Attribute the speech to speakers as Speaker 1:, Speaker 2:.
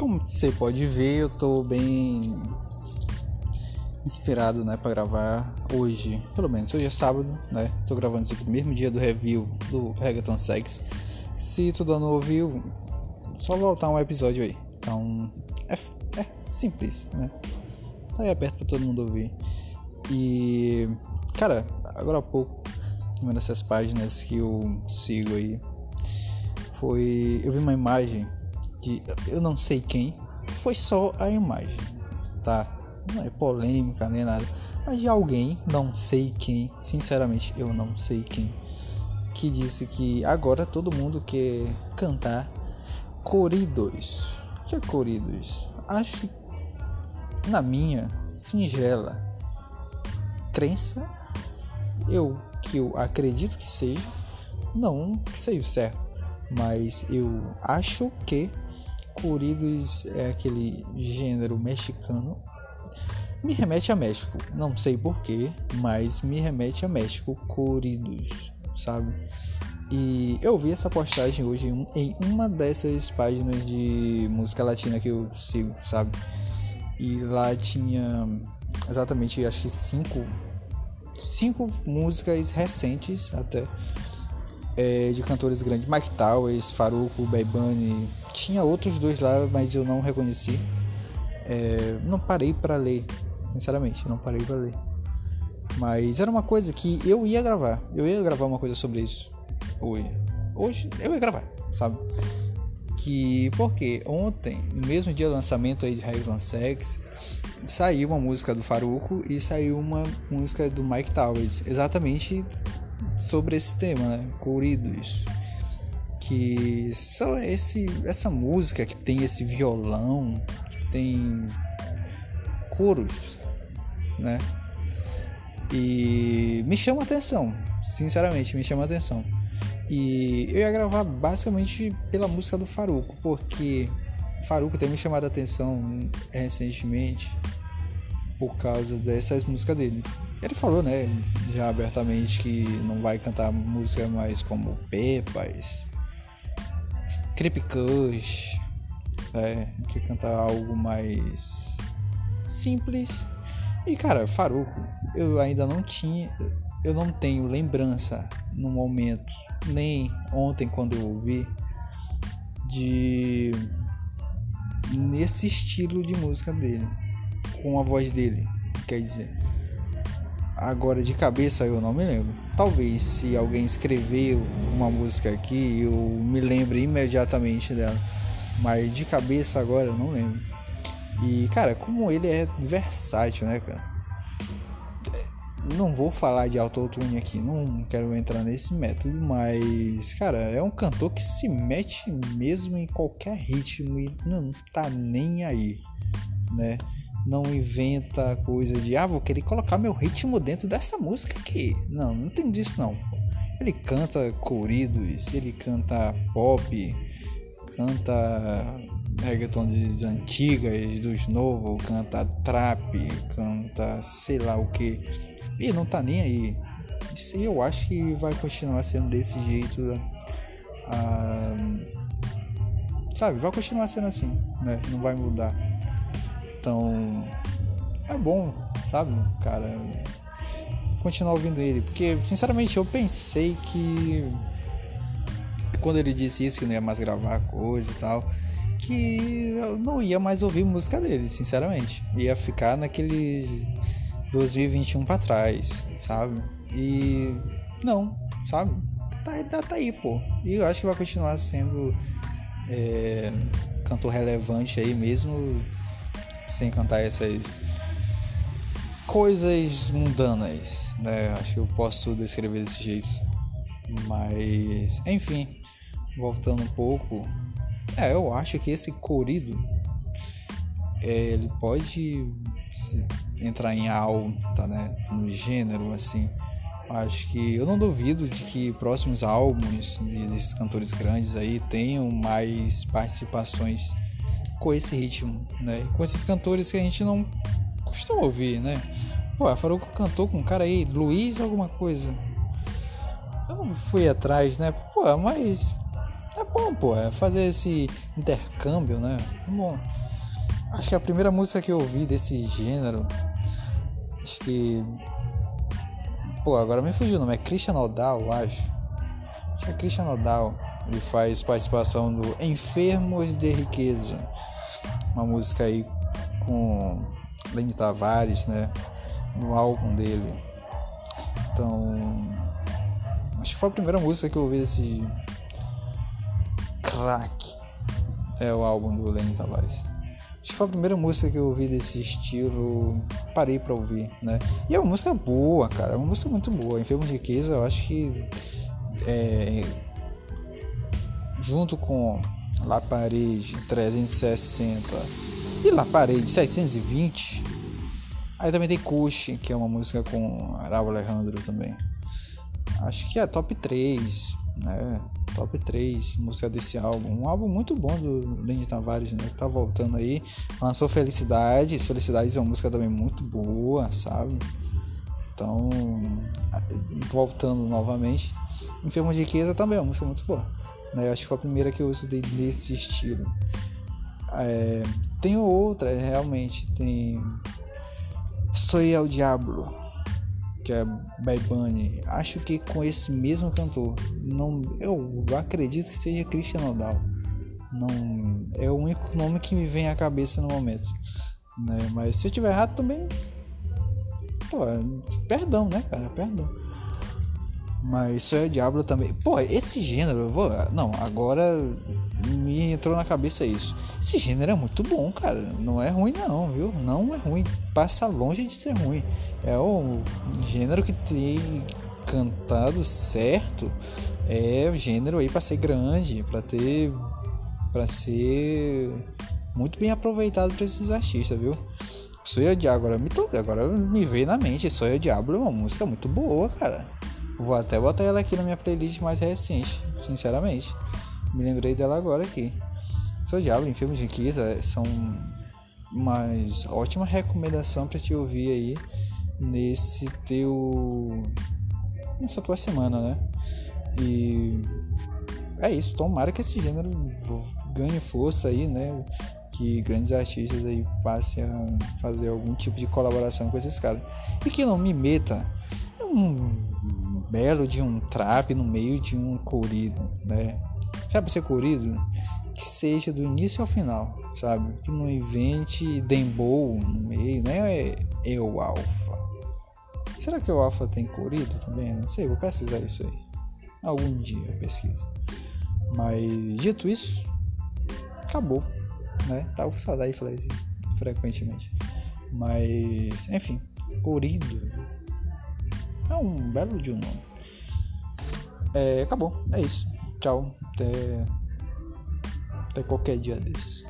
Speaker 1: como você pode ver, eu tô bem inspirado, né, para gravar hoje, pelo menos hoje é sábado, né? Tô gravando isso aqui no mesmo dia do review do Reggaeton Sex. Se tu não ouviu, só voltar um episódio aí. Então, é, é simples, né? Tá aí aberto para todo mundo ouvir. E, cara, agora há pouco, uma dessas páginas que eu sigo aí, foi. Eu vi uma imagem de. Eu não sei quem, foi só a imagem, tá? Não é polêmica nem nada, mas de alguém, não sei quem, sinceramente eu não sei quem, que disse que agora todo mundo quer cantar corridos. O que é corridos? Acho que na minha singela crença, eu que eu acredito que seja, não que seja certo, mas eu acho que corridos é aquele gênero mexicano. Me remete a México, não sei porquê, mas me remete a México, corridos, sabe? E eu vi essa postagem hoje em uma dessas páginas de música latina que eu sigo, sabe? E lá tinha exatamente, acho que cinco, cinco músicas recentes até é, de cantores grandes, Mike Towers, Faruco, Baibani, tinha outros dois lá, mas eu não reconheci. É, não parei para ler, sinceramente, não parei para ler. Mas era uma coisa que eu ia gravar, eu ia gravar uma coisa sobre isso hoje. Hoje eu ia gravar, sabe? Que porque ontem, no mesmo dia do lançamento aí de Highland Sex, saiu uma música do Faruco e saiu uma música do Mike Towers, exatamente sobre esse tema, né? Corridos. Que só esse, essa música que tem esse violão, que tem coros, né? E me chama atenção, sinceramente, me chama atenção. E eu ia gravar basicamente pela música do Faruco, porque Faruco tem me chamado a atenção recentemente por causa dessas músicas dele. Ele falou, né, já abertamente que não vai cantar música mais como Pepas, Creep Kush, é, que cantar algo mais simples. E cara, Faruco, eu ainda não tinha, eu não tenho lembrança no momento, nem ontem quando eu ouvi, de nesse estilo de música dele, com a voz dele, quer dizer. Agora de cabeça eu não me lembro. Talvez se alguém escrever uma música aqui eu me lembre imediatamente dela. Mas de cabeça agora eu não lembro. E cara, como ele é versátil, né, cara? Não vou falar de autotune aqui, não quero entrar nesse método, mas cara, é um cantor que se mete mesmo em qualquer ritmo e não tá nem aí, né? Não inventa coisa de ah, vou querer colocar meu ritmo dentro dessa música aqui. Não, não tem disso não. Ele canta corridos, ele canta pop, canta reggaeton das antigas, dos novos, canta trap, canta sei lá o que. E não tá nem aí. Isso eu acho que vai continuar sendo desse jeito. Ah, sabe, vai continuar sendo assim, né? Não vai mudar. Então, é bom, sabe, cara, continuar ouvindo ele, porque sinceramente eu pensei que quando ele disse isso que não ia mais gravar coisa e tal, que eu não ia mais ouvir música dele, sinceramente. Ia ficar naquele 2021 para trás, sabe? E não, sabe? Tá, tá aí, pô. E eu acho que vai continuar sendo é, cantor relevante aí mesmo sem cantar essas coisas mundanas, né? Acho que eu posso descrever desse jeito. Mas, enfim, voltando um pouco, é, eu acho que esse corrido é, ele pode entrar em alta, né? No gênero, assim. Acho que eu não duvido de que próximos álbuns desses cantores grandes aí tenham mais participações com esse ritmo, né? Com esses cantores que a gente não costuma ouvir, né? Pô, a Faruco cantou com um cara aí, Luiz alguma coisa. Eu não fui atrás, né? Pô, mas É bom, pô, é fazer esse intercâmbio, né? Bom, acho que a primeira música que eu ouvi desse gênero, acho que. Pô, agora me fugiu o nome, é Christian Odal, acho. Acho que é Christian Odal. Ele faz participação do Enfermos de Riqueza. Uma música aí com Lenny Tavares, né? No álbum dele. Então. Acho que foi a primeira música que eu ouvi desse. Crack. É o álbum do Lenny Tavares. Acho que foi a primeira música que eu ouvi desse estilo. Parei pra ouvir, né? E é uma música boa, cara. É uma música muito boa. Enfermo de Riqueza, eu acho que. É, junto com La Parede 360 e La Parede 720. Aí também tem Kush, que é uma música com Arabo Alejandro também. Acho que é top 3, né? Top 3, música desse álbum. Um álbum muito bom do Lenny Tavares, né? Que tá voltando aí. Lançou Felicidades. Felicidades é uma música também muito boa, sabe? Então, voltando novamente. Enfermo de Riqueza também é uma música muito boa. Né? Acho que foi a primeira que eu usei nesse estilo. É, tem outra, realmente, tem Soy El Diablo, que é Bad Bunny. Acho que com esse mesmo cantor. Não, eu acredito que seja Christian Nodal. Não, é o único nome que me vem à cabeça no momento. Né? Mas se eu tiver errado também, pô, perdão, né, cara? Perdão. Mas Sonho Diablo também. Pô, esse gênero, eu vou. Não, agora me entrou na cabeça isso. Esse gênero é muito bom, cara. Não é ruim, não, viu? Não é ruim. Passa longe de ser ruim. É o gênero que tem cantado certo. É o gênero aí para ser grande, para ter. para ser muito bem aproveitado para esses artistas, viu? Sonho Diablo, agora me, agora me veio na mente. Sonho Diablo é uma música muito boa, cara. Vou até botar ela aqui na minha playlist mais recente, sinceramente. Me lembrei dela agora aqui. Seu Diabo em filmes de Kisa são uma ótima recomendação para te ouvir aí nesse teu nessa tua semana, né? E é isso, tomara que esse gênero ganhe força aí, né? Que grandes artistas aí passem a fazer algum tipo de colaboração com esses caras. E que não me meta belo de um trap no meio de um corrido, né? Sabe ser corrido? Que seja do início ao final, sabe? Que não invente dembow no meio, né? É o alfa. Será que o alfa tem corrido também? Não sei, vou pesquisar isso aí. Algum dia eu pesquiso. Mas dito isso, acabou, né? Tava com saudade de falar isso frequentemente. Mas, enfim, corrido é um belo de um nome. É, acabou, é isso. Tchau. Até, até qualquer dia desse.